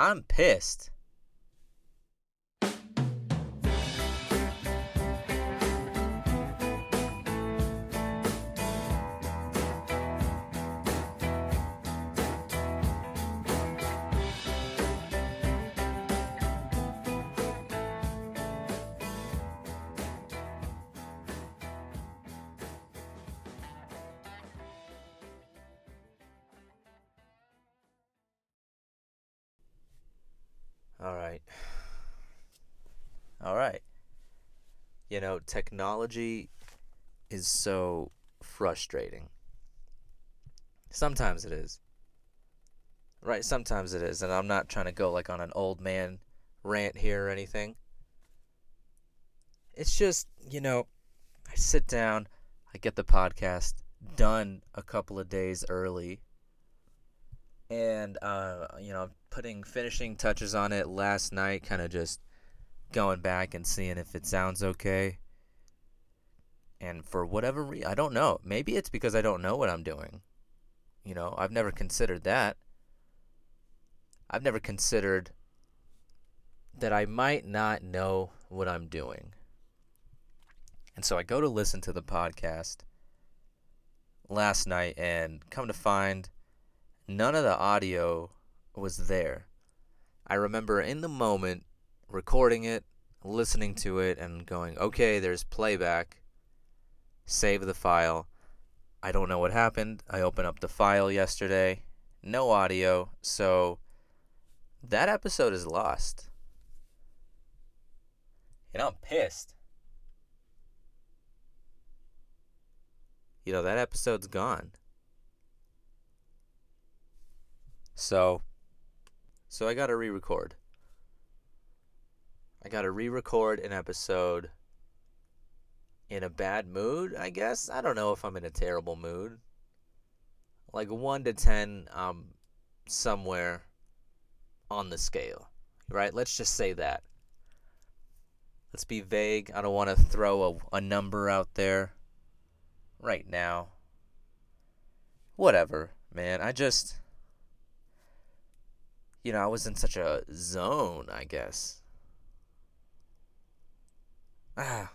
I'm pissed. You know, technology is so frustrating. Sometimes it is. Right, sometimes it is. And I'm not trying to go like on an old man rant here or anything. It's just, you know, I sit down, I get the podcast done a couple of days early. And, uh, you know, putting finishing touches on it last night, kind of just going back and seeing if it sounds okay. And for whatever reason, I don't know. Maybe it's because I don't know what I'm doing. You know, I've never considered that. I've never considered that I might not know what I'm doing. And so I go to listen to the podcast last night and come to find none of the audio was there. I remember in the moment recording it, listening to it, and going, okay, there's playback. Save the file. I don't know what happened. I opened up the file yesterday. No audio. So that episode is lost. And I'm pissed. You know, that episode's gone. So so I got to re-record. I got to re-record an episode in a bad mood, I guess. I don't know if I'm in a terrible mood. Like 1 to 10, um somewhere on the scale. Right? Let's just say that. Let's be vague. I don't want to throw a, a number out there right now. Whatever, man. I just you know, I was in such a zone, I guess. Ah,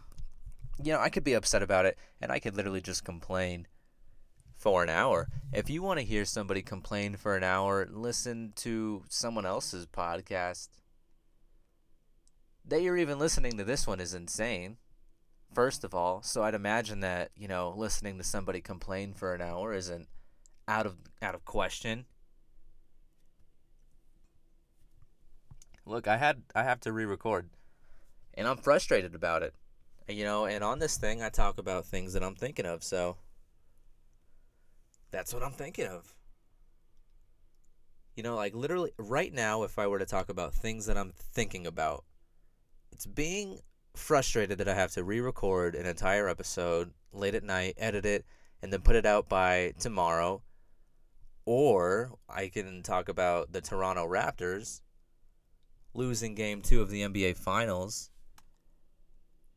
you know, I could be upset about it, and I could literally just complain for an hour. If you want to hear somebody complain for an hour, listen to someone else's podcast. That you're even listening to this one is insane, first of all. So I'd imagine that, you know, listening to somebody complain for an hour isn't out of out of question. look, I had I have to re-record, and I'm frustrated about it. You know, and on this thing, I talk about things that I'm thinking of. So that's what I'm thinking of. You know, like literally right now, if I were to talk about things that I'm thinking about, it's being frustrated that I have to re-record an entire episode late at night, edit it, and then put it out by tomorrow. Or I can talk about the Toronto Raptors losing game two of the NBA Finals.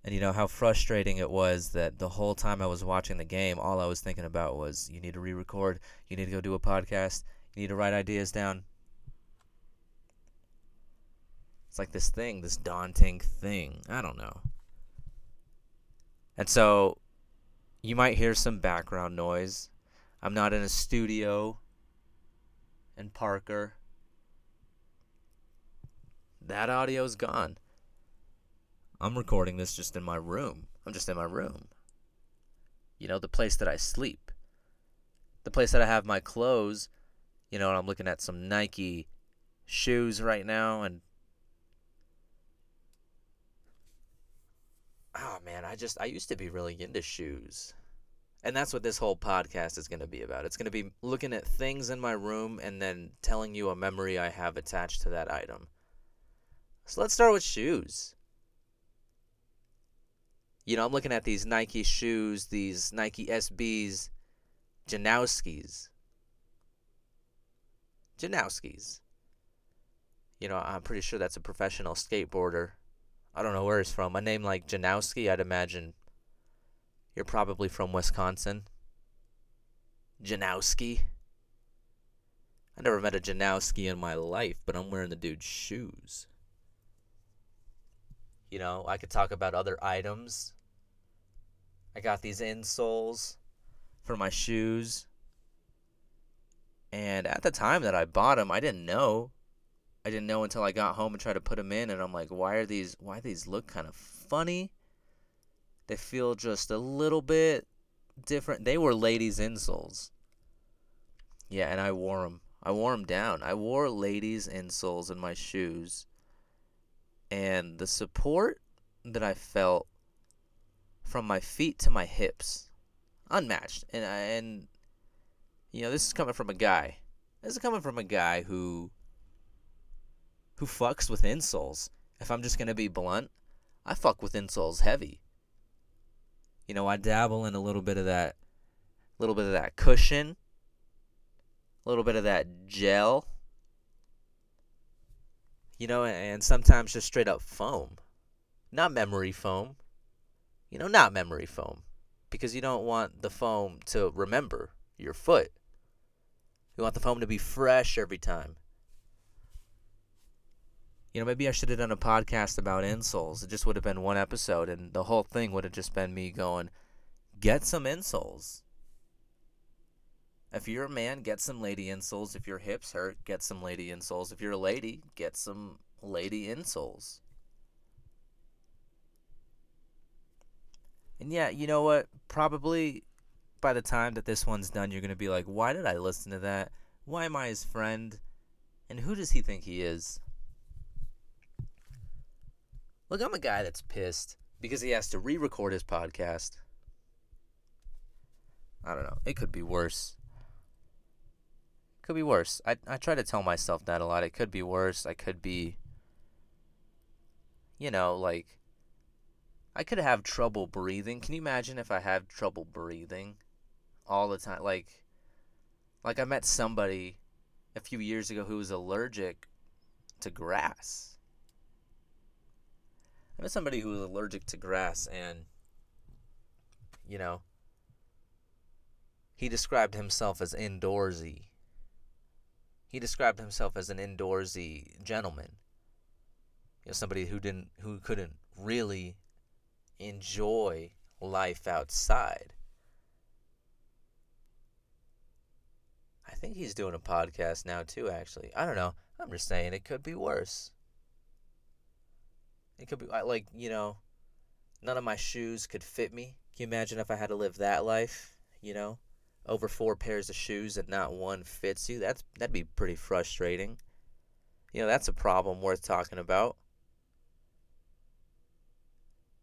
And you know how frustrating it was that the whole time I was watching the game, all I was thinking about was you need to re record, you need to go do a podcast, you need to write ideas down. It's like this thing, this daunting thing. I don't know. And so you might hear some background noise. I'm not in a studio in Parker that audio's gone. I'm recording this just in my room. I'm just in my room. You know, the place that I sleep. The place that I have my clothes. You know, and I'm looking at some Nike shoes right now and Oh man, I just I used to be really into shoes. And that's what this whole podcast is going to be about. It's going to be looking at things in my room and then telling you a memory I have attached to that item. So let's start with shoes. You know, I'm looking at these Nike shoes, these Nike SBs, Janoskis. Janoskis. You know, I'm pretty sure that's a professional skateboarder. I don't know where he's from. A name like Janoski, I'd imagine you're probably from Wisconsin. Janoski. I never met a Janoski in my life, but I'm wearing the dude's shoes. You know, I could talk about other items. I got these insoles for my shoes. And at the time that I bought them, I didn't know. I didn't know until I got home and tried to put them in, and I'm like, why are these? Why these look kind of funny? They feel just a little bit different. They were ladies' insoles. Yeah, and I wore them. I wore them down. I wore ladies' insoles in my shoes, and the support that I felt from my feet to my hips, unmatched. And and you know, this is coming from a guy. This is coming from a guy who who fucks with insoles. If I'm just gonna be blunt, I fuck with insoles heavy. You know, I dabble in a little bit of that a little bit of that cushion, a little bit of that gel. You know, and sometimes just straight up foam. Not memory foam. You know, not memory foam. Because you don't want the foam to remember your foot. You want the foam to be fresh every time. You know, maybe I should have done a podcast about insoles. It just would have been one episode, and the whole thing would have just been me going, get some insoles. If you're a man, get some lady insoles. If your hips hurt, get some lady insoles. If you're a lady, get some lady insoles. And yeah, you know what? Probably by the time that this one's done, you're going to be like, why did I listen to that? Why am I his friend? And who does he think he is? Look, I'm a guy that's pissed because he has to re record his podcast. I don't know. It could be worse. Could be worse. I, I try to tell myself that a lot. It could be worse. I could be, you know, like, I could have trouble breathing. Can you imagine if I had trouble breathing all the time? Like, like I met somebody a few years ago who was allergic to grass. I met somebody who was allergic to grass, and you know, he described himself as indoorsy. He described himself as an indoorsy gentleman. You know, somebody who didn't, who couldn't really enjoy life outside. I think he's doing a podcast now too. Actually, I don't know. I'm just saying it could be worse. It could be like, you know, none of my shoes could fit me. Can you imagine if I had to live that life, you know? Over four pairs of shoes and not one fits you. That's that'd be pretty frustrating. You know, that's a problem worth talking about.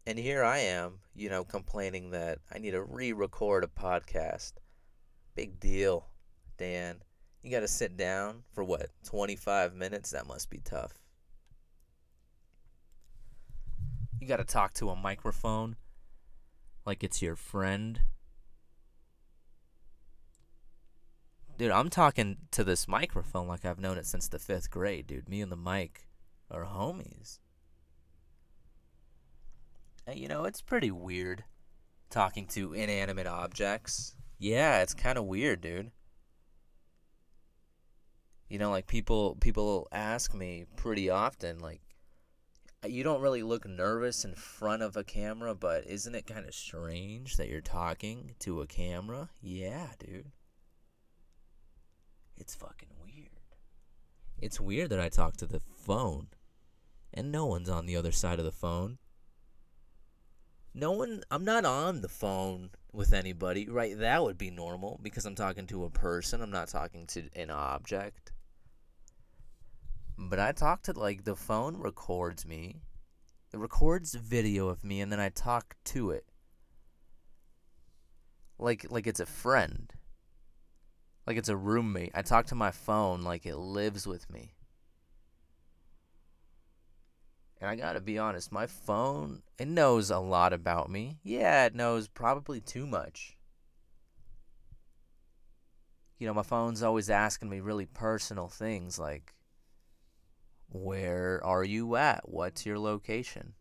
And here I am, you know, complaining that I need to re-record a podcast. Big deal, Dan. You got to sit down for what? 25 minutes? That must be tough. You got to talk to a microphone like it's your friend. Dude, I'm talking to this microphone like I've known it since the fifth grade, dude. Me and the mic are homies. And, you know, it's pretty weird talking to inanimate objects. Yeah, it's kind of weird, dude. You know, like people people ask me pretty often like uh, you don't really look nervous in front of a camera, but isn't it kind of strange that you're talking to a camera? Yeah, dude. It's fucking weird. It's weird that I talk to the phone and no one's on the other side of the phone. No one, I'm not on the phone with anybody, right? That would be normal because I'm talking to a person, I'm not talking to an object. But I talk to like the phone records me. It records video of me and then I talk to it. Like like it's a friend. Like it's a roommate. I talk to my phone like it lives with me. And I gotta be honest, my phone, it knows a lot about me. Yeah, it knows probably too much. You know, my phone's always asking me really personal things like, where are you at? What's your location?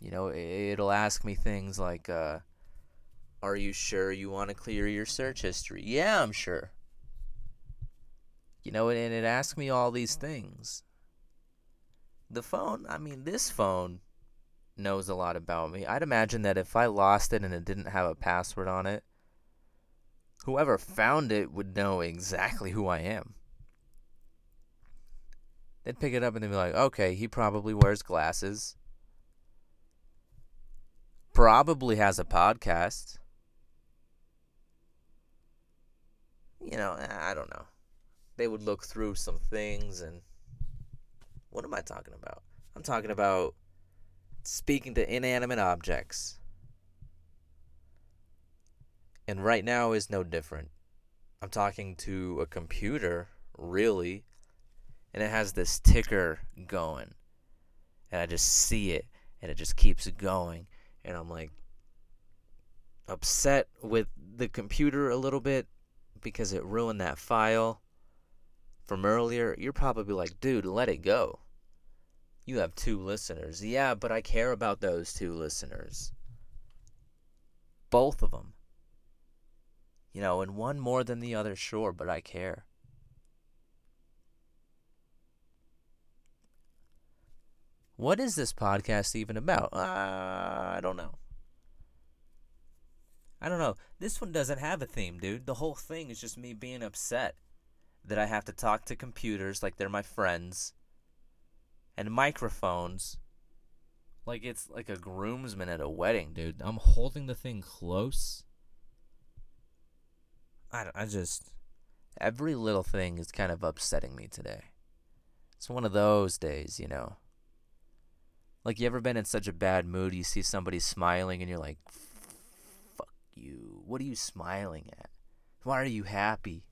You know, it'll ask me things like, uh, Are you sure you want to clear your search history? Yeah, I'm sure. You know, and it asks me all these things. The phone, I mean, this phone knows a lot about me. I'd imagine that if I lost it and it didn't have a password on it, whoever found it would know exactly who I am. They'd pick it up and they'd be like, okay, he probably wears glasses. Probably has a podcast. You know, I don't know. They would look through some things and. What am I talking about? I'm talking about speaking to inanimate objects. And right now is no different. I'm talking to a computer, really, and it has this ticker going. And I just see it, and it just keeps going. And I'm like upset with the computer a little bit because it ruined that file from earlier. You're probably like, dude, let it go. You have two listeners. Yeah, but I care about those two listeners. Both of them. You know, and one more than the other, sure, but I care. What is this podcast even about? Uh, I don't know. I don't know. This one doesn't have a theme, dude. The whole thing is just me being upset that I have to talk to computers like they're my friends and microphones like it's like a groomsman at a wedding, dude. I'm holding the thing close. I, I just every little thing is kind of upsetting me today. It's one of those days, you know. Like you ever been in such a bad mood, you see somebody smiling and you're like, "Fuck you. What are you smiling at? Why are you happy?"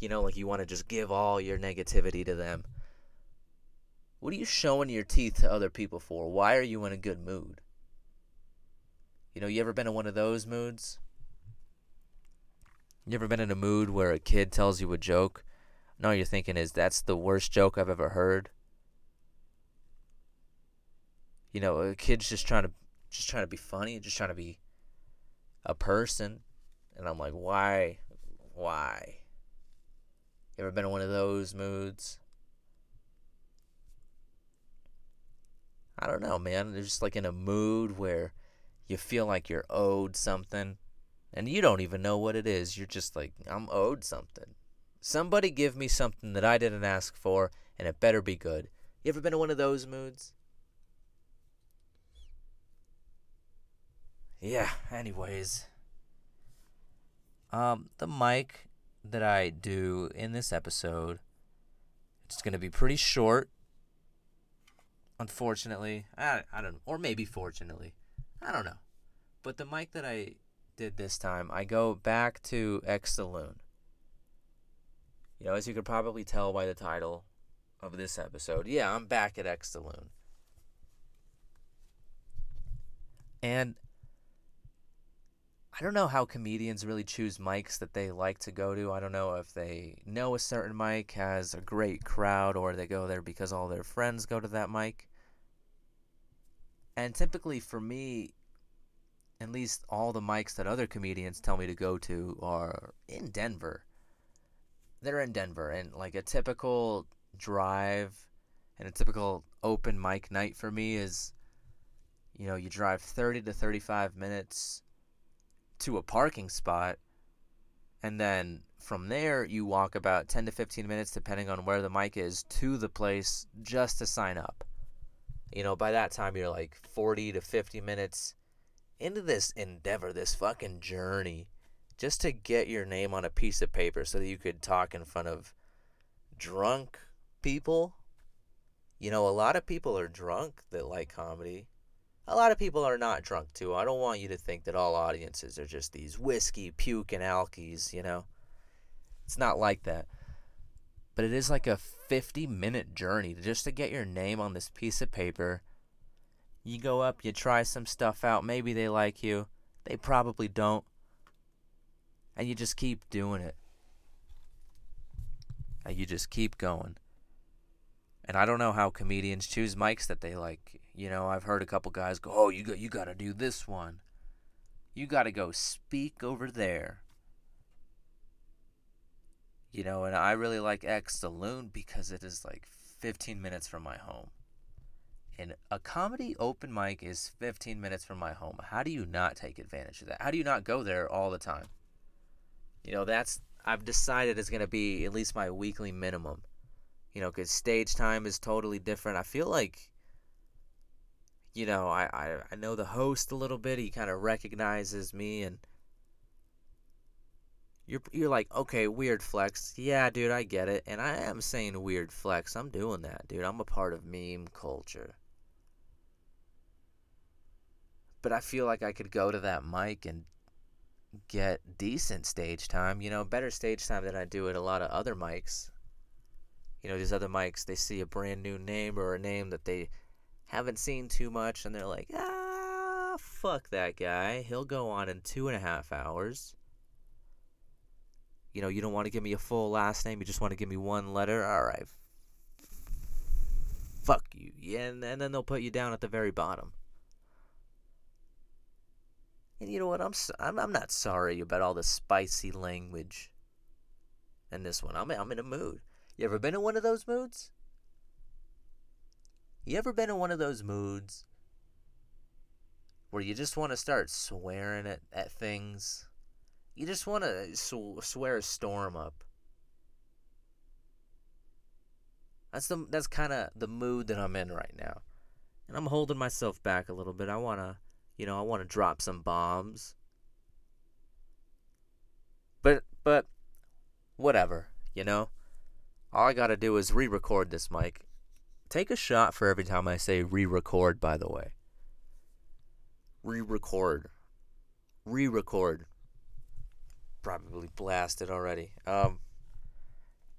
You know, like you want to just give all your negativity to them. What are you showing your teeth to other people for? Why are you in a good mood? You know, you ever been in one of those moods? You ever been in a mood where a kid tells you a joke? And all you're thinking is that's the worst joke I've ever heard. You know, a kid's just trying to just trying to be funny, just trying to be a person, and I'm like, why, why? You ever been in one of those moods? I don't know, man. They're just like in a mood where you feel like you're owed something and you don't even know what it is. You're just like, I'm owed something. Somebody give me something that I didn't ask for and it better be good. You ever been in one of those moods? Yeah, anyways. Um the mic that I do in this episode it's going to be pretty short unfortunately, I, I don't or maybe fortunately. I don't know. But the mic that I did this time, I go back to X Saloon. You know, as you could probably tell by the title of this episode, yeah, I'm back at X Saloon. And I don't know how comedians really choose mics that they like to go to. I don't know if they know a certain mic has a great crowd or they go there because all their friends go to that mic. And typically for me, at least all the mics that other comedians tell me to go to are in Denver. They're in Denver and like a typical drive and a typical open mic night for me is you know, you drive 30 to 35 minutes to a parking spot and then from there you walk about 10 to 15 minutes depending on where the mic is to the place just to sign up. You know by that time you're like 40 to 50 minutes into this endeavor this fucking journey just to get your name on a piece of paper so that you could talk in front of drunk people. You know a lot of people are drunk that like comedy a lot of people are not drunk too. I don't want you to think that all audiences are just these whiskey, puke, and alkies, you know? It's not like that. But it is like a 50 minute journey just to get your name on this piece of paper. You go up, you try some stuff out. Maybe they like you, they probably don't. And you just keep doing it. And you just keep going. And I don't know how comedians choose mics that they like. You know, I've heard a couple guys go, "Oh, you got you got to do this one. You got to go speak over there." You know, and I really like X Saloon because it is like 15 minutes from my home. And a comedy open mic is 15 minutes from my home. How do you not take advantage of that? How do you not go there all the time? You know, that's, I've decided it's going to be at least my weekly minimum. You know, because stage time is totally different. I feel like, you know, I, I, I know the host a little bit. He kind of recognizes me and you're you're like, okay, weird flex. Yeah, dude, I get it. And I am saying weird flex. I'm doing that, dude. I'm a part of meme culture. But I feel like I could go to that mic and get decent stage time, you know, better stage time than I do at a lot of other mics. You know, these other mics, they see a brand new name or a name that they haven't seen too much and they're like, ah, fuck that guy. He'll go on in two and a half hours you know, you don't want to give me a full last name, you just want to give me one letter. All right. Fuck you. Yeah, and, and then they'll put you down at the very bottom. And you know what? I'm I'm I'm not sorry about all the spicy language. And this one, I'm I'm in a mood. You ever been in one of those moods? You ever been in one of those moods where you just want to start swearing at, at things? You just want to sw- swear a storm up. That's the that's kind of the mood that I'm in right now. And I'm holding myself back a little bit. I want to, you know, I want to drop some bombs. But but whatever, you know? All I got to do is re-record this mic. Take a shot for every time I say re-record by the way. Re-record. Re-record probably blasted already. Um,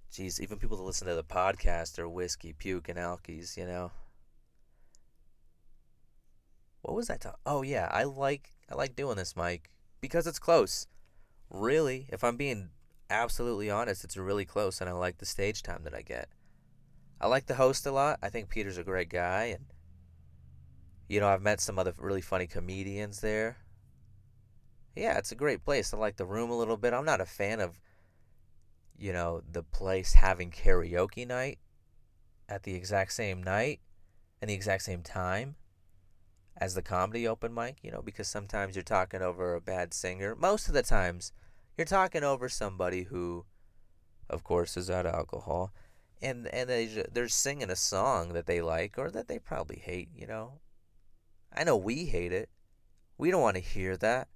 geez, even people that listen to the podcast are whiskey, puke, and alkies. You know. What was that? Oh yeah, I like I like doing this, mic, because it's close. Really, if I'm being absolutely honest, it's really close, and I like the stage time that I get. I like the host a lot. I think Peter's a great guy, and you know I've met some other really funny comedians there yeah, it's a great place. I like the room a little bit. I'm not a fan of, you know, the place having karaoke night at the exact same night and the exact same time as the comedy open mic, you know, because sometimes you're talking over a bad singer. Most of the times, you're talking over somebody who, of course, is out of alcohol, and and they they're singing a song that they like or that they probably hate. You know, I know we hate it. We don't want to hear that.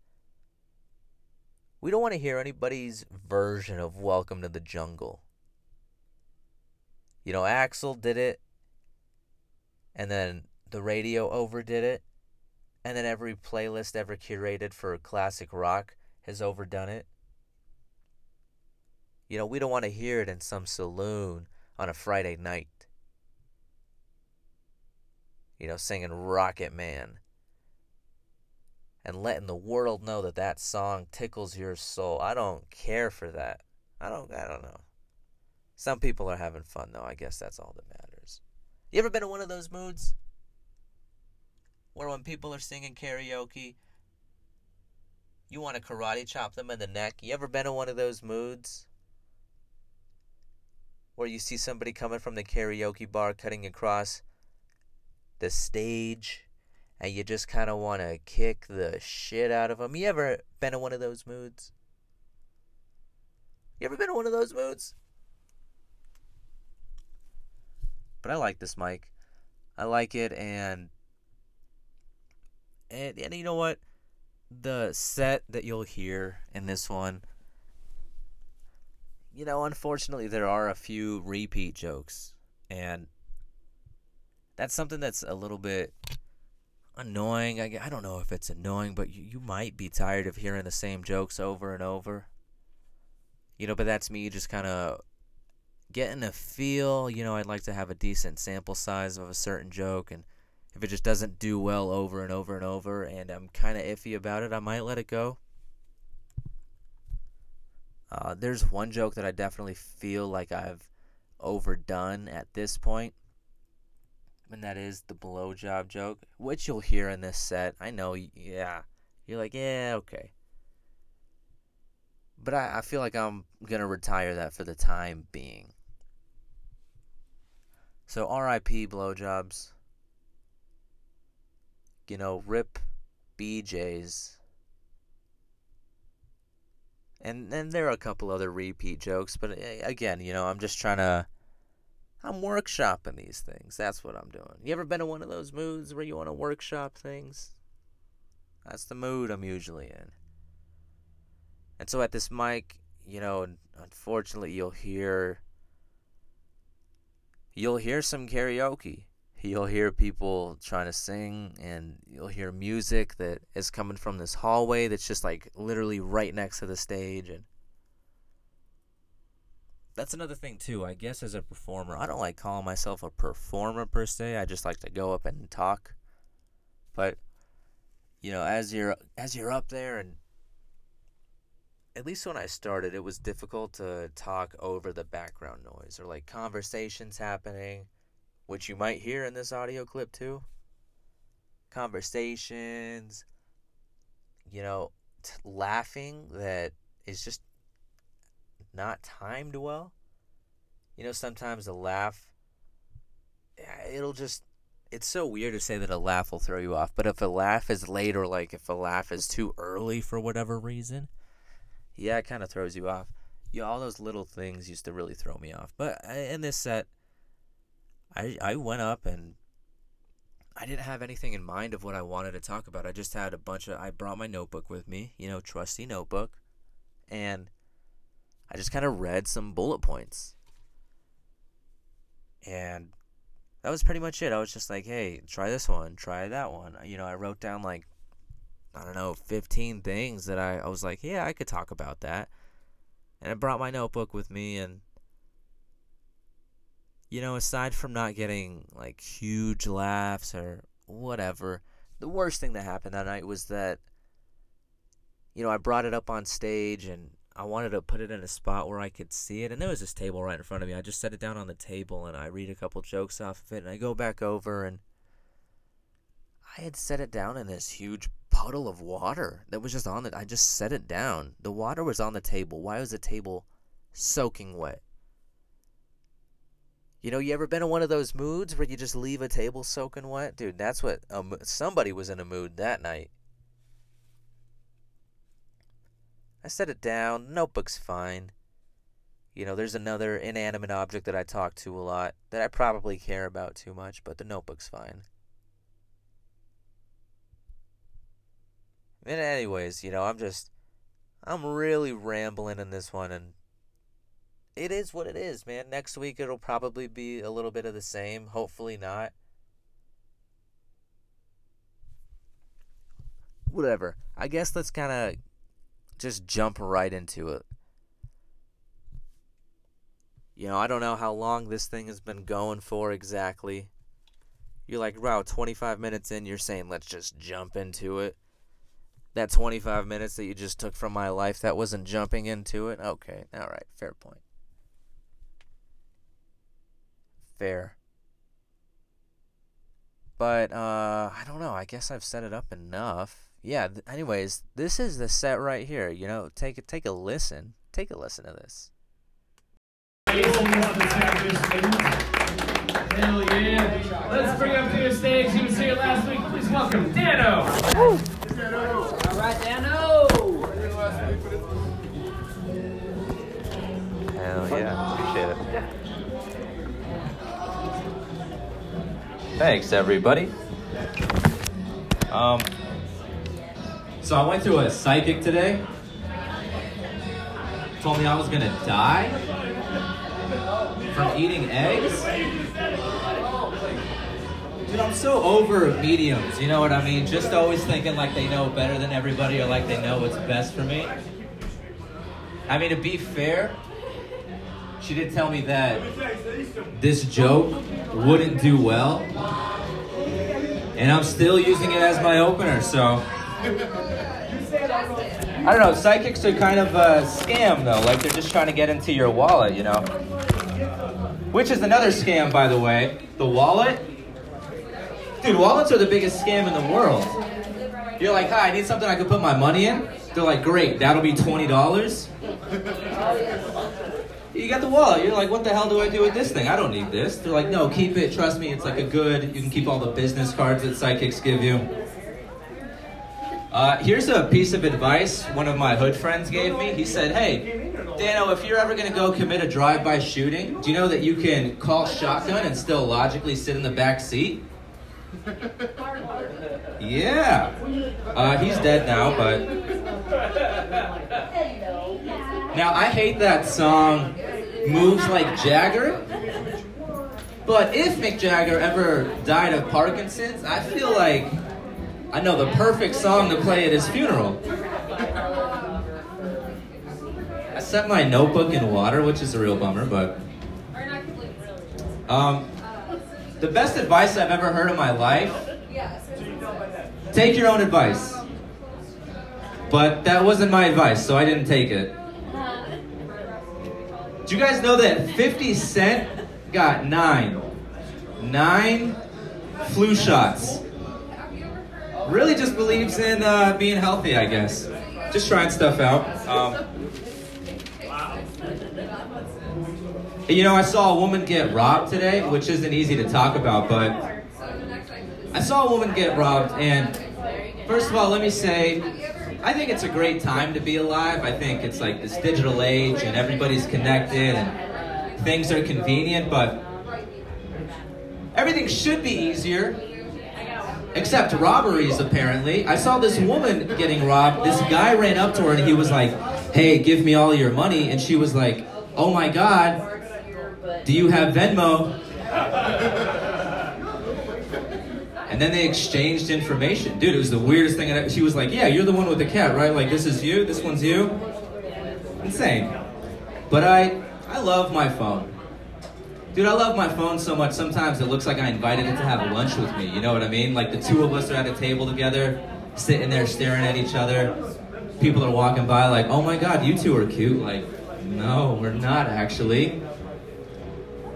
We don't want to hear anybody's version of Welcome to the Jungle. You know, Axl did it, and then the radio overdid it, and then every playlist ever curated for classic rock has overdone it. You know, we don't want to hear it in some saloon on a Friday night. You know, singing Rocket Man and letting the world know that that song tickles your soul. I don't care for that. I don't I don't know. Some people are having fun though. I guess that's all that matters. You ever been in one of those moods where when people are singing karaoke, you want to karate chop them in the neck? You ever been in one of those moods? Where you see somebody coming from the karaoke bar cutting across the stage and you just kind of want to kick the shit out of them. You ever been in one of those moods? You ever been in one of those moods? But I like this mic. I like it and and and you know what? The set that you'll hear in this one you know, unfortunately there are a few repeat jokes and that's something that's a little bit annoying. I, I don't know if it's annoying, but you, you might be tired of hearing the same jokes over and over. You know, but that's me just kind of getting a feel. You know, I'd like to have a decent sample size of a certain joke, and if it just doesn't do well over and over and over, and I'm kind of iffy about it, I might let it go. Uh, there's one joke that I definitely feel like I've overdone at this point and that is the blowjob joke, which you'll hear in this set. I know, yeah. You're like, yeah, okay. but I, I feel like I'm gonna retire that for the time being. So R.I.P. blowjobs. You know, rip BJ's. And then there are a couple other repeat jokes, but eh, again, you know, I'm just trying to. I'm workshopping these things. That's what I'm doing. You ever been in one of those moods where you want to workshop things? That's the mood I'm usually in. And so at this mic, you know, unfortunately, you'll hear. You'll hear some karaoke you'll hear people trying to sing and you'll hear music that is coming from this hallway that's just like literally right next to the stage and that's another thing too. I guess as a performer i don't like calling myself a performer per se. I just like to go up and talk. But you know as you're as you're up there and at least when i started it was difficult to talk over the background noise or like conversations happening which you might hear in this audio clip too. Conversations, you know, t- laughing that is just not timed well. You know, sometimes a laugh, it'll just, it's so weird to say that a laugh will throw you off, but if a laugh is late or like if a laugh is too early for whatever reason, yeah, it kind of throws you off. Yeah, all those little things used to really throw me off. But uh, in this set, I I went up and I didn't have anything in mind of what I wanted to talk about. I just had a bunch of I brought my notebook with me, you know, trusty notebook, and I just kind of read some bullet points. And that was pretty much it. I was just like, "Hey, try this one, try that one." You know, I wrote down like I don't know, 15 things that I I was like, "Yeah, I could talk about that." And I brought my notebook with me and you know, aside from not getting like huge laughs or whatever, the worst thing that happened that night was that, you know, I brought it up on stage and I wanted to put it in a spot where I could see it. And there was this table right in front of me. I just set it down on the table and I read a couple jokes off of it and I go back over and I had set it down in this huge puddle of water that was just on it. I just set it down. The water was on the table. Why was the table soaking wet? You know, you ever been in one of those moods where you just leave a table soaking wet? Dude, that's what um, somebody was in a mood that night. I set it down. Notebook's fine. You know, there's another inanimate object that I talk to a lot that I probably care about too much, but the notebook's fine. And anyways, you know, I'm just I'm really rambling in this one and it is what it is, man. Next week it'll probably be a little bit of the same. Hopefully not. Whatever. I guess let's kind of just jump right into it. You know, I don't know how long this thing has been going for exactly. You're like, wow, 25 minutes in, you're saying, let's just jump into it. That 25 minutes that you just took from my life, that wasn't jumping into it? Okay, alright, fair point. Fair. But uh, I don't know. I guess I've set it up enough. Yeah. Th- anyways, this is the set right here. You know, take a take a listen. Take a listen to this. Hell yeah. Let's bring up to the stage. He was here last week. Please welcome Dano. All right, Dano. Hell yeah. Appreciate it. Thanks, everybody. Um, so I went to a psychic today. Told me I was gonna die from eating eggs. Dude, I'm so over mediums. You know what I mean? Just always thinking like they know better than everybody or like they know what's best for me. I mean, to be fair, she did tell me that this joke wouldn't do well. And I'm still using it as my opener, so. I don't know, psychics are kind of a scam though. Like they're just trying to get into your wallet, you know? Which is another scam, by the way. The wallet. Dude, wallets are the biggest scam in the world. You're like, hi, I need something I can put my money in. They're like, great, that'll be twenty dollars. Oh, You got the wallet. You're like, what the hell do I do with this thing? I don't need this. They're like, no, keep it. Trust me, it's like a good. You can keep all the business cards that psychics give you. Uh, here's a piece of advice one of my hood friends gave me. He said, hey, Dano, if you're ever gonna go commit a drive-by shooting, do you know that you can call shotgun and still logically sit in the back seat? Yeah. Uh, he's dead now, but. Now, I hate that song, Moves Like Jagger. But if Mick Jagger ever died of Parkinson's, I feel like I know the perfect song to play at his funeral. I set my notebook in water, which is a real bummer, but. Um, the best advice I've ever heard in my life take your own advice. But that wasn't my advice, so I didn't take it. Do you guys know that 50 Cent got nine? Nine flu shots. Really just believes in uh, being healthy, I guess. Just trying stuff out. Um, you know, I saw a woman get robbed today, which isn't easy to talk about, but I saw a woman get robbed, and first of all, let me say, I think it's a great time to be alive. I think it's like this digital age, and everybody's connected, and things are convenient, but everything should be easier. Except robberies, apparently. I saw this woman getting robbed. This guy ran up to her and he was like, Hey, give me all your money. And she was like, Oh my God, do you have Venmo? And then they exchanged information. Dude, it was the weirdest thing. She was like, Yeah, you're the one with the cat, right? Like, this is you, this one's you. Insane. But I, I love my phone. Dude, I love my phone so much. Sometimes it looks like I invited it to have lunch with me. You know what I mean? Like the two of us are at a table together, sitting there staring at each other. People are walking by, like, "Oh my God, you two are cute." Like, no, we're not actually.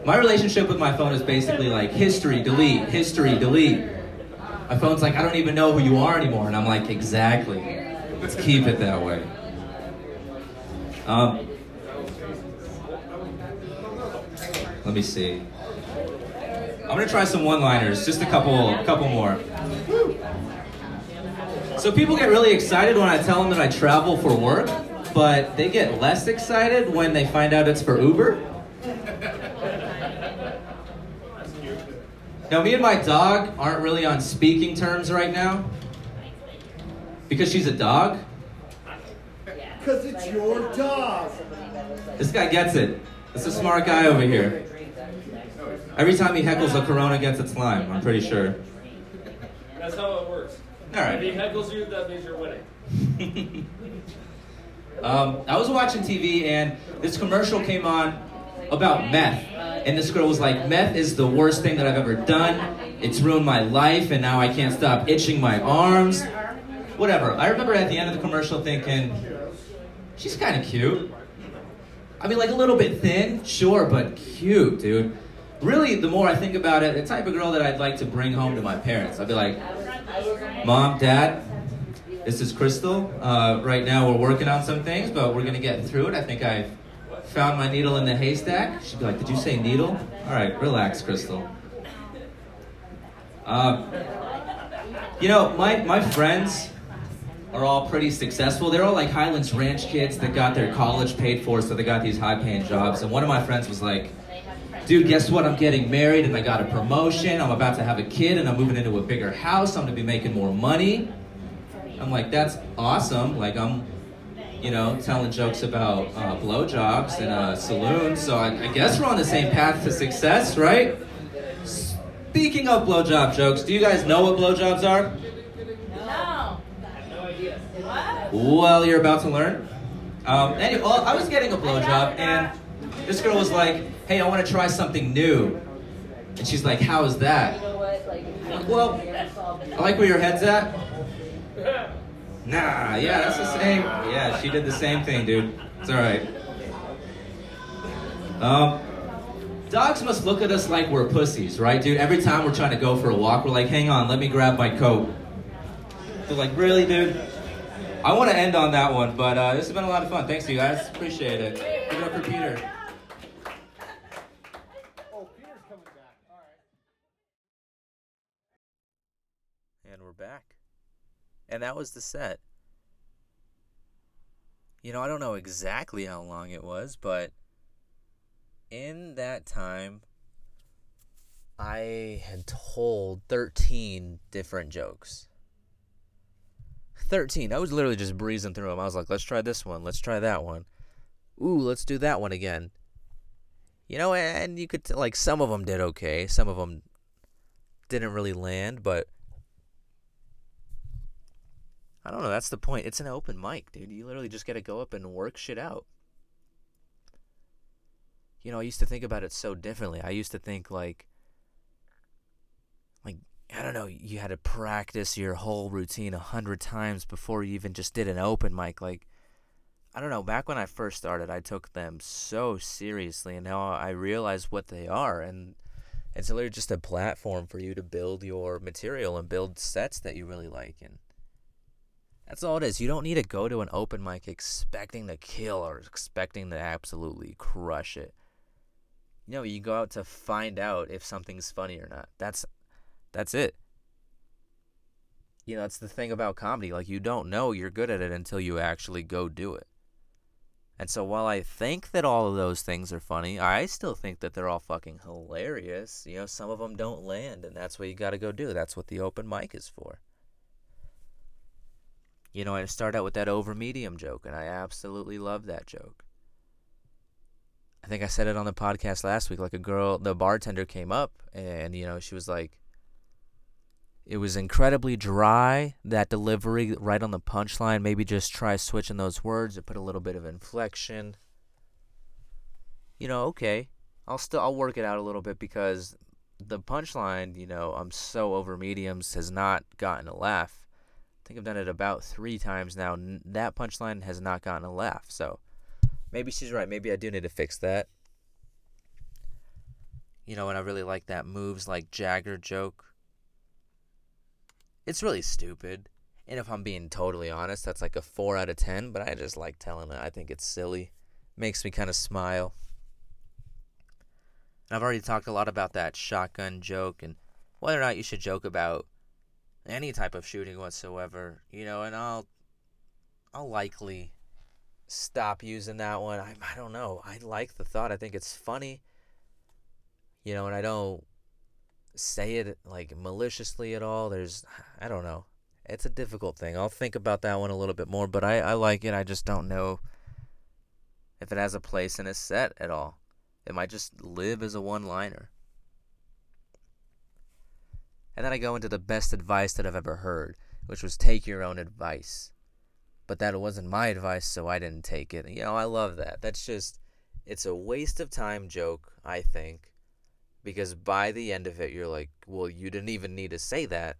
My relationship with my phone is basically like history, delete, history, delete. My phone's like, I don't even know who you are anymore, and I'm like, exactly. Let's keep it that way. Um, let me see. I'm gonna try some one-liners, just a couple, couple more. So people get really excited when I tell them that I travel for work, but they get less excited when they find out it's for Uber. Now, me and my dog aren't really on speaking terms right now because she's a dog. Because it's your dog. This guy gets it. It's a smart guy over here. Every time he heckles a Corona gets its lime, I'm pretty sure. That's how it works. All If he heckles you, that means you're winning. um, I was watching TV and this commercial came on about meth. And this girl was like, meth is the worst thing that I've ever done. It's ruined my life and now I can't stop itching my arms. Whatever. I remember at the end of the commercial thinking, she's kind of cute. I mean, like a little bit thin, sure, but cute, dude. Really, the more I think about it, the type of girl that I'd like to bring home to my parents. I'd be like, Mom, Dad, this is Crystal. Uh, right now, we're working on some things, but we're gonna get through it. I think I've found my needle in the haystack. She'd be like, Did you say needle? All right, relax, Crystal. Uh, you know, my, my friends are all pretty successful. They're all like Highlands Ranch kids that got their college paid for, so they got these high paying jobs. And one of my friends was like, dude, guess what? I'm getting married and I got a promotion. I'm about to have a kid and I'm moving into a bigger house. I'm gonna be making more money. I'm like, that's awesome. Like, I'm, you know, telling jokes about uh, blowjobs in a saloon. So I, I guess we're on the same path to success, right? Speaking of blowjob jokes, do you guys know what blowjobs are? No. Well, you're about to learn. Um, anyway, well, I was getting a blowjob, and this girl was like, "Hey, I want to try something new," and she's like, "How is that?" Well, I like where your head's at. Nah, yeah, that's the same. Yeah, she did the same thing, dude. It's all right. Um, dogs must look at us like we're pussies, right, dude? Every time we're trying to go for a walk, we're like, "Hang on, let me grab my coat." They're like, "Really, dude?" I want to end on that one, but uh, this has been a lot of fun. Thanks, you guys. Appreciate it. Give it up for Peter. Oh, Peter's coming back. All right. And we're back. And that was the set. You know, I don't know exactly how long it was, but in that time, I had told 13 different jokes. 13. I was literally just breezing through them. I was like, let's try this one. Let's try that one. Ooh, let's do that one again. You know, and you could, like, some of them did okay. Some of them didn't really land, but I don't know. That's the point. It's an open mic, dude. You literally just got to go up and work shit out. You know, I used to think about it so differently. I used to think, like, like I don't know, you had to practice your whole routine a hundred times before you even just did an open mic. Like, I don't know. Back when I first started, I took them so seriously, and now I realize what they are, and it's literally just a platform for you to build your material and build sets that you really like, and that's all it is. You don't need to go to an open mic expecting to kill or expecting to absolutely crush it. You know, you go out to find out if something's funny or not. That's that's it. You know, that's the thing about comedy. Like, you don't know you're good at it until you actually go do it. And so, while I think that all of those things are funny, I still think that they're all fucking hilarious. You know, some of them don't land, and that's what you got to go do. That's what the open mic is for. You know, I start out with that over medium joke, and I absolutely love that joke. I think I said it on the podcast last week. Like, a girl, the bartender came up, and, you know, she was like, it was incredibly dry, that delivery right on the punchline. Maybe just try switching those words or put a little bit of inflection. You know, okay. I'll still I'll work it out a little bit because the punchline, you know, I'm so over mediums has not gotten a laugh. I think I've done it about 3 times now. That punchline has not gotten a laugh. So, maybe she's right. Maybe I do need to fix that. You know, and I really like that moves like Jagger joke it's really stupid. And if I'm being totally honest, that's like a 4 out of 10, but I just like telling it. I think it's silly. Makes me kind of smile. And I've already talked a lot about that shotgun joke and whether or not you should joke about any type of shooting whatsoever, you know, and I'll I'll likely stop using that one. I I don't know. I like the thought. I think it's funny. You know, and I don't say it like maliciously at all. There's, I don't know. It's a difficult thing. I'll think about that one a little bit more, but I, I like it. I just don't know if it has a place in a set at all. It might just live as a one liner. And then I go into the best advice that I've ever heard, which was take your own advice. But that wasn't my advice, so I didn't take it. You know, I love that. That's just, it's a waste of time joke, I think because by the end of it you're like well you didn't even need to say that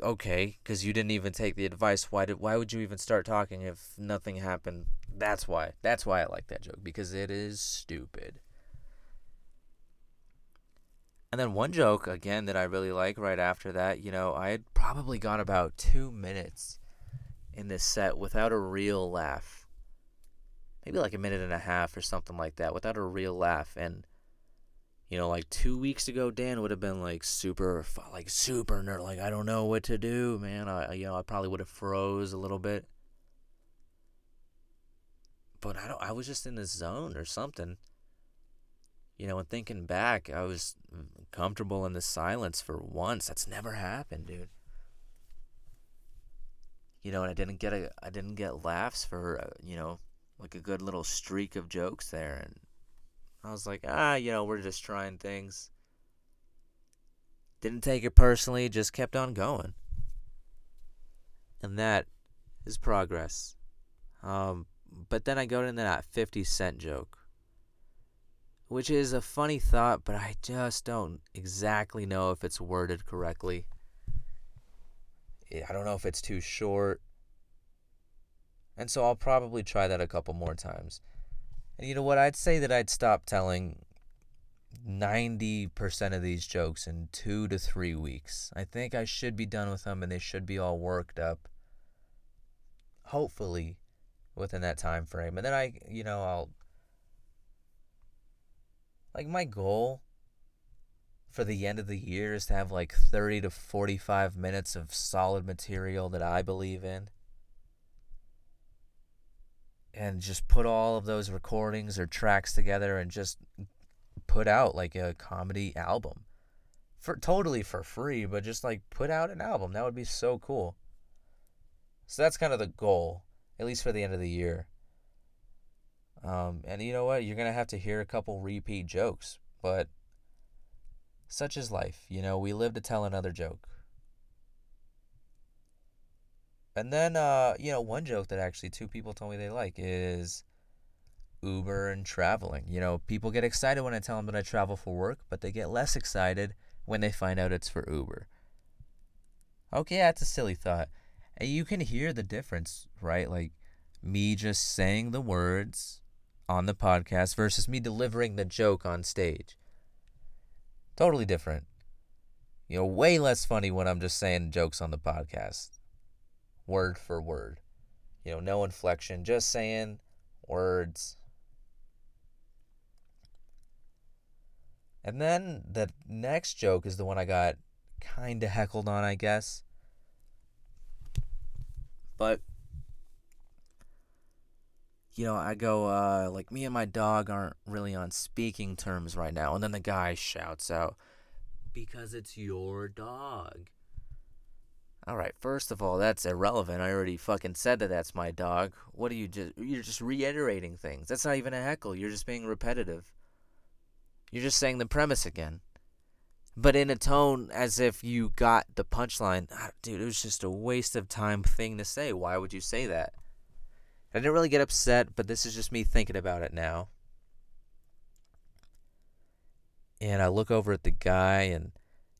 okay because you didn't even take the advice why did why would you even start talking if nothing happened that's why that's why i like that joke because it is stupid and then one joke again that i really like right after that you know i had probably gone about two minutes in this set without a real laugh maybe like a minute and a half or something like that without a real laugh and you know, like two weeks ago, Dan would have been like super, like super nerd. Like I don't know what to do, man. I, you know, I probably would have froze a little bit, but I don't. I was just in the zone or something. You know, and thinking back, I was comfortable in the silence for once. That's never happened, dude. You know, and I didn't get a, I didn't get laughs for, uh, you know, like a good little streak of jokes there, and I was like, ah, you know, we're just trying things. Didn't take it personally, just kept on going. And that is progress. Um, but then I go into that 50 cent joke, which is a funny thought, but I just don't exactly know if it's worded correctly. I don't know if it's too short. And so I'll probably try that a couple more times. And you know what? I'd say that I'd stop telling 90% of these jokes in two to three weeks. I think I should be done with them and they should be all worked up hopefully within that time frame. And then I, you know, I'll like my goal for the end of the year is to have like 30 to 45 minutes of solid material that I believe in. And just put all of those recordings or tracks together and just put out like a comedy album. For totally for free, but just like put out an album. That would be so cool. So that's kind of the goal, at least for the end of the year. Um, and you know what? You're going to have to hear a couple repeat jokes, but such is life. You know, we live to tell another joke. And then, uh, you know, one joke that actually two people told me they like is Uber and traveling. You know, people get excited when I tell them that I travel for work, but they get less excited when they find out it's for Uber. Okay, that's a silly thought. And you can hear the difference, right? Like me just saying the words on the podcast versus me delivering the joke on stage. Totally different. You know, way less funny when I'm just saying jokes on the podcast. Word for word. You know, no inflection, just saying words. And then the next joke is the one I got kind of heckled on, I guess. But you know, I go uh like me and my dog aren't really on speaking terms right now. And then the guy shouts out because it's your dog. All right, first of all, that's irrelevant. I already fucking said that that's my dog. What are you just you're just reiterating things. That's not even a heckle. You're just being repetitive. You're just saying the premise again but in a tone as if you got the punchline. Ah, dude, it was just a waste of time thing to say. Why would you say that? I didn't really get upset, but this is just me thinking about it now. And I look over at the guy, and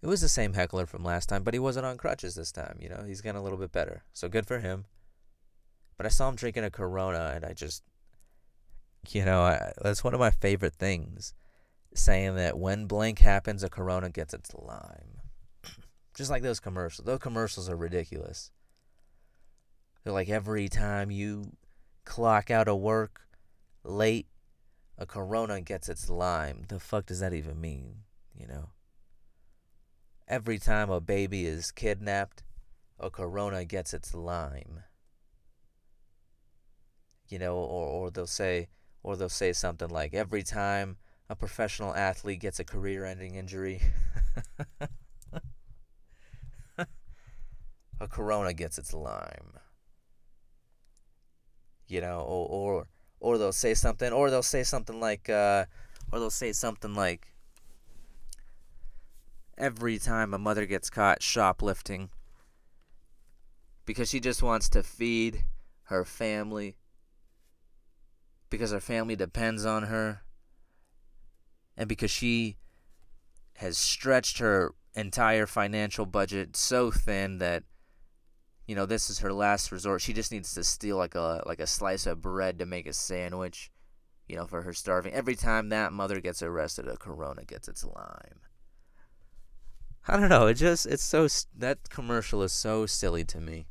it was the same heckler from last time, but he wasn't on crutches this time. You know, he's getting a little bit better. So good for him. But I saw him drinking a Corona, and I just, you know, I, that's one of my favorite things saying that when blank happens, a Corona gets its lime. Just like those commercials. Those commercials are ridiculous. They're like every time you clock out of work late, a Corona gets its lime. The fuck does that even mean? You know? Every time a baby is kidnapped, a Corona gets its lime. You know, or, or they'll say, or they'll say something like, every time a professional athlete gets a career ending injury. a corona gets its lime. You know, or or, or they'll say something or they'll say something like uh, or they'll say something like every time a mother gets caught shoplifting because she just wants to feed her family because her family depends on her and because she has stretched her entire financial budget so thin that you know this is her last resort. She just needs to steal like a like a slice of bread to make a sandwich you know for her starving. Every time that mother gets arrested a corona gets its lime. I don't know. It just it's so that commercial is so silly to me.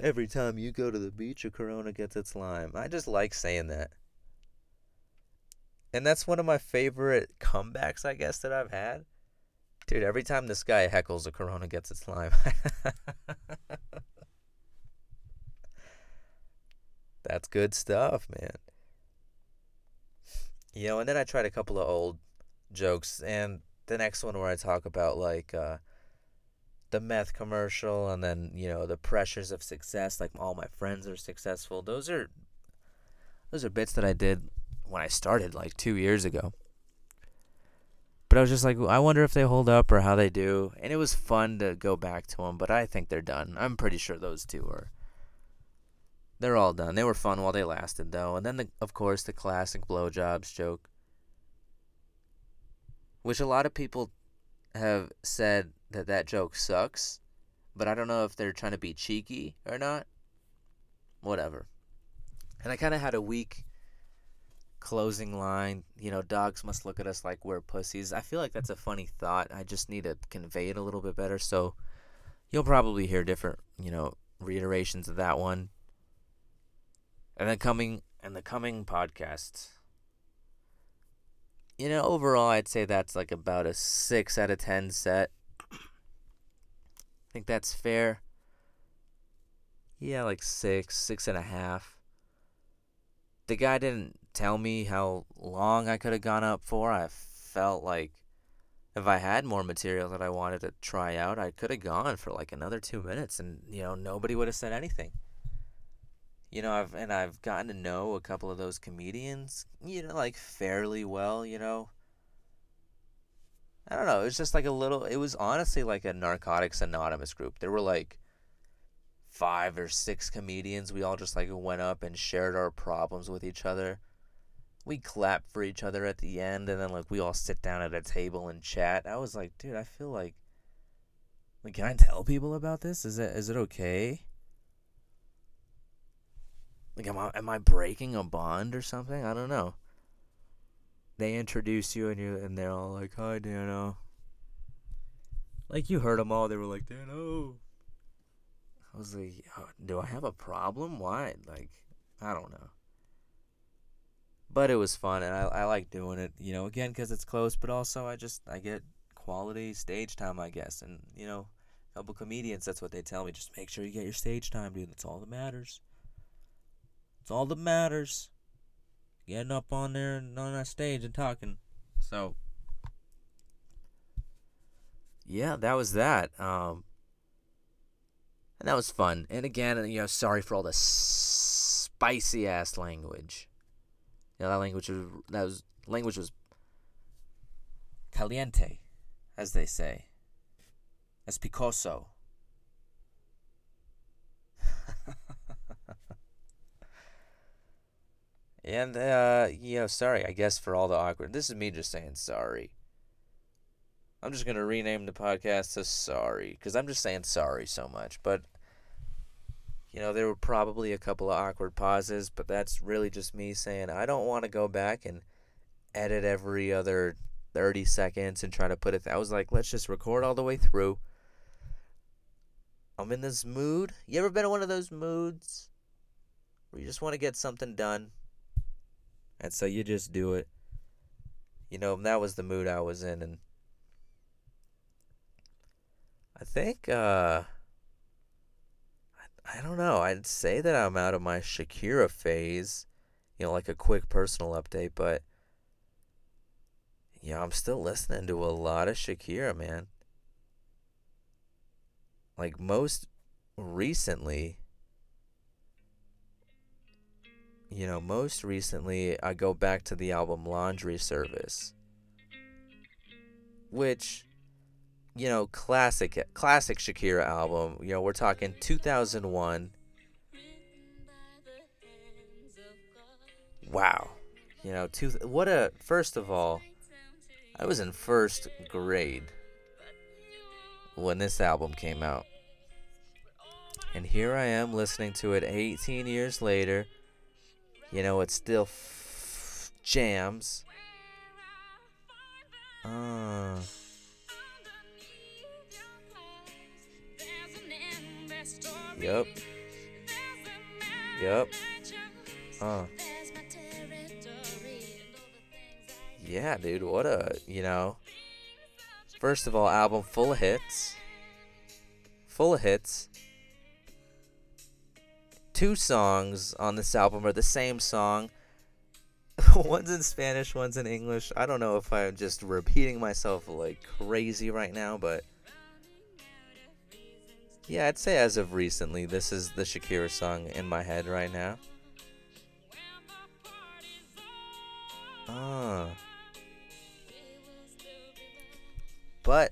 Every time you go to the beach a corona gets its lime. I just like saying that. And that's one of my favorite comebacks, I guess, that I've had. Dude, every time this guy heckles, a Corona gets its lime. that's good stuff, man. You know, and then I tried a couple of old jokes, and the next one where I talk about like uh, the meth commercial, and then you know the pressures of success, like all my friends are successful. Those are those are bits that I did when I started like two years ago. But I was just like, I wonder if they hold up or how they do. And it was fun to go back to them, but I think they're done. I'm pretty sure those two are. They're all done. They were fun while they lasted, though. And then, the, of course, the classic blowjobs joke, which a lot of people have said that that joke sucks, but I don't know if they're trying to be cheeky or not. Whatever. And I kind of had a weak closing line, you know, dogs must look at us like we're pussies. I feel like that's a funny thought. I just need to convey it a little bit better. So you'll probably hear different, you know, reiterations of that one. And the coming and the coming podcasts. You know, overall I'd say that's like about a six out of ten set. I think that's fair. Yeah, like six, six and a half. The guy didn't tell me how long I could have gone up for. I felt like if I had more material that I wanted to try out, I could have gone for like another two minutes, and you know nobody would have said anything. You know, I've and I've gotten to know a couple of those comedians, you know, like fairly well. You know, I don't know. It was just like a little. It was honestly like a Narcotics Anonymous group. There were like five or six comedians. We all just like went up and shared our problems with each other we clap for each other at the end and then like we all sit down at a table and chat. I was like, dude, I feel like like can I tell people about this? Is it is it okay? Like am I am I breaking a bond or something? I don't know. They introduce you and you and they're all like, "Hi, Dano." Like you heard them all. They were like, "Dano." I was like, "Do I have a problem? Why?" Like, I don't know but it was fun and I, I like doing it you know again because it's close but also i just i get quality stage time i guess and you know couple comedians that's what they tell me just make sure you get your stage time dude that's all that matters it's all that matters. Getting up on there and on that stage and talking. So yeah that was that. Um and that was fun. And again you know sorry for all the spicy ass language. You know, that language was that was language was caliente, as they say. Espicoso. And uh, you know, sorry, I guess for all the awkward. This is me just saying sorry. I'm just gonna rename the podcast to sorry because I'm just saying sorry so much, but you know, there were probably a couple of awkward pauses, but that's really just me saying I don't want to go back and edit every other 30 seconds and try to put it. Th- I was like, let's just record all the way through. I'm in this mood. You ever been in one of those moods where you just want to get something done? And so you just do it. You know, that was the mood I was in. And I think, uh, I don't know. I'd say that I'm out of my Shakira phase, you know, like a quick personal update, but yeah, I'm still listening to a lot of Shakira, man. Like most recently, you know, most recently I go back to the album Laundry Service, which you know, classic classic Shakira album. You know, we're talking 2001. Wow. You know, two what a first of all, I was in first grade when this album came out. And here I am listening to it 18 years later. You know, it still f- jams. Uh Yep. Yep. Uh. Yeah, dude, what a, you know. First of all, album full of hits. Full of hits. Two songs on this album are the same song. one's in Spanish, one's in English. I don't know if I'm just repeating myself like crazy right now, but yeah, I'd say as of recently, this is the Shakira song in my head right now. Ah. But,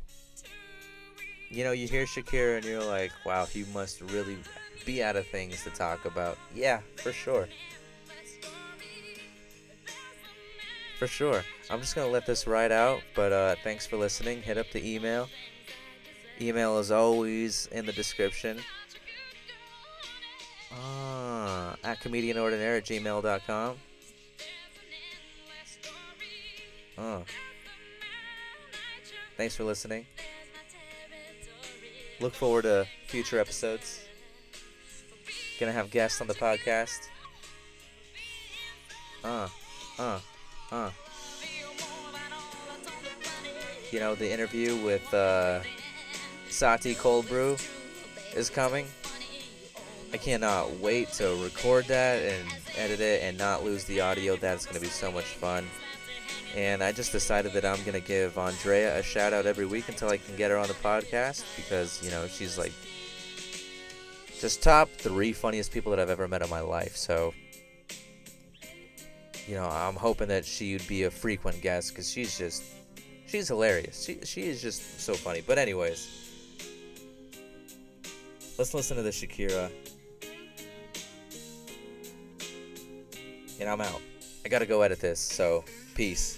you know, you hear Shakira and you're like, wow, he must really be out of things to talk about. Yeah, for sure. For sure. I'm just going to let this ride out, but uh, thanks for listening. Hit up the email. Email is always in the description. Ah, at comedianordinaire at gmail.com. Oh. Thanks for listening. Look forward to future episodes. Gonna have guests on the podcast. Uh, uh, uh. You know, the interview with uh, Sati Cold Brew is coming. I cannot wait to record that and edit it and not lose the audio. That's going to be so much fun. And I just decided that I'm going to give Andrea a shout out every week until I can get her on the podcast because, you know, she's like just top three funniest people that I've ever met in my life. So, you know, I'm hoping that she would be a frequent guest because she's just, she's hilarious. She, she is just so funny. But, anyways, let's listen to the Shakira. And I'm out. I gotta go edit this, so peace.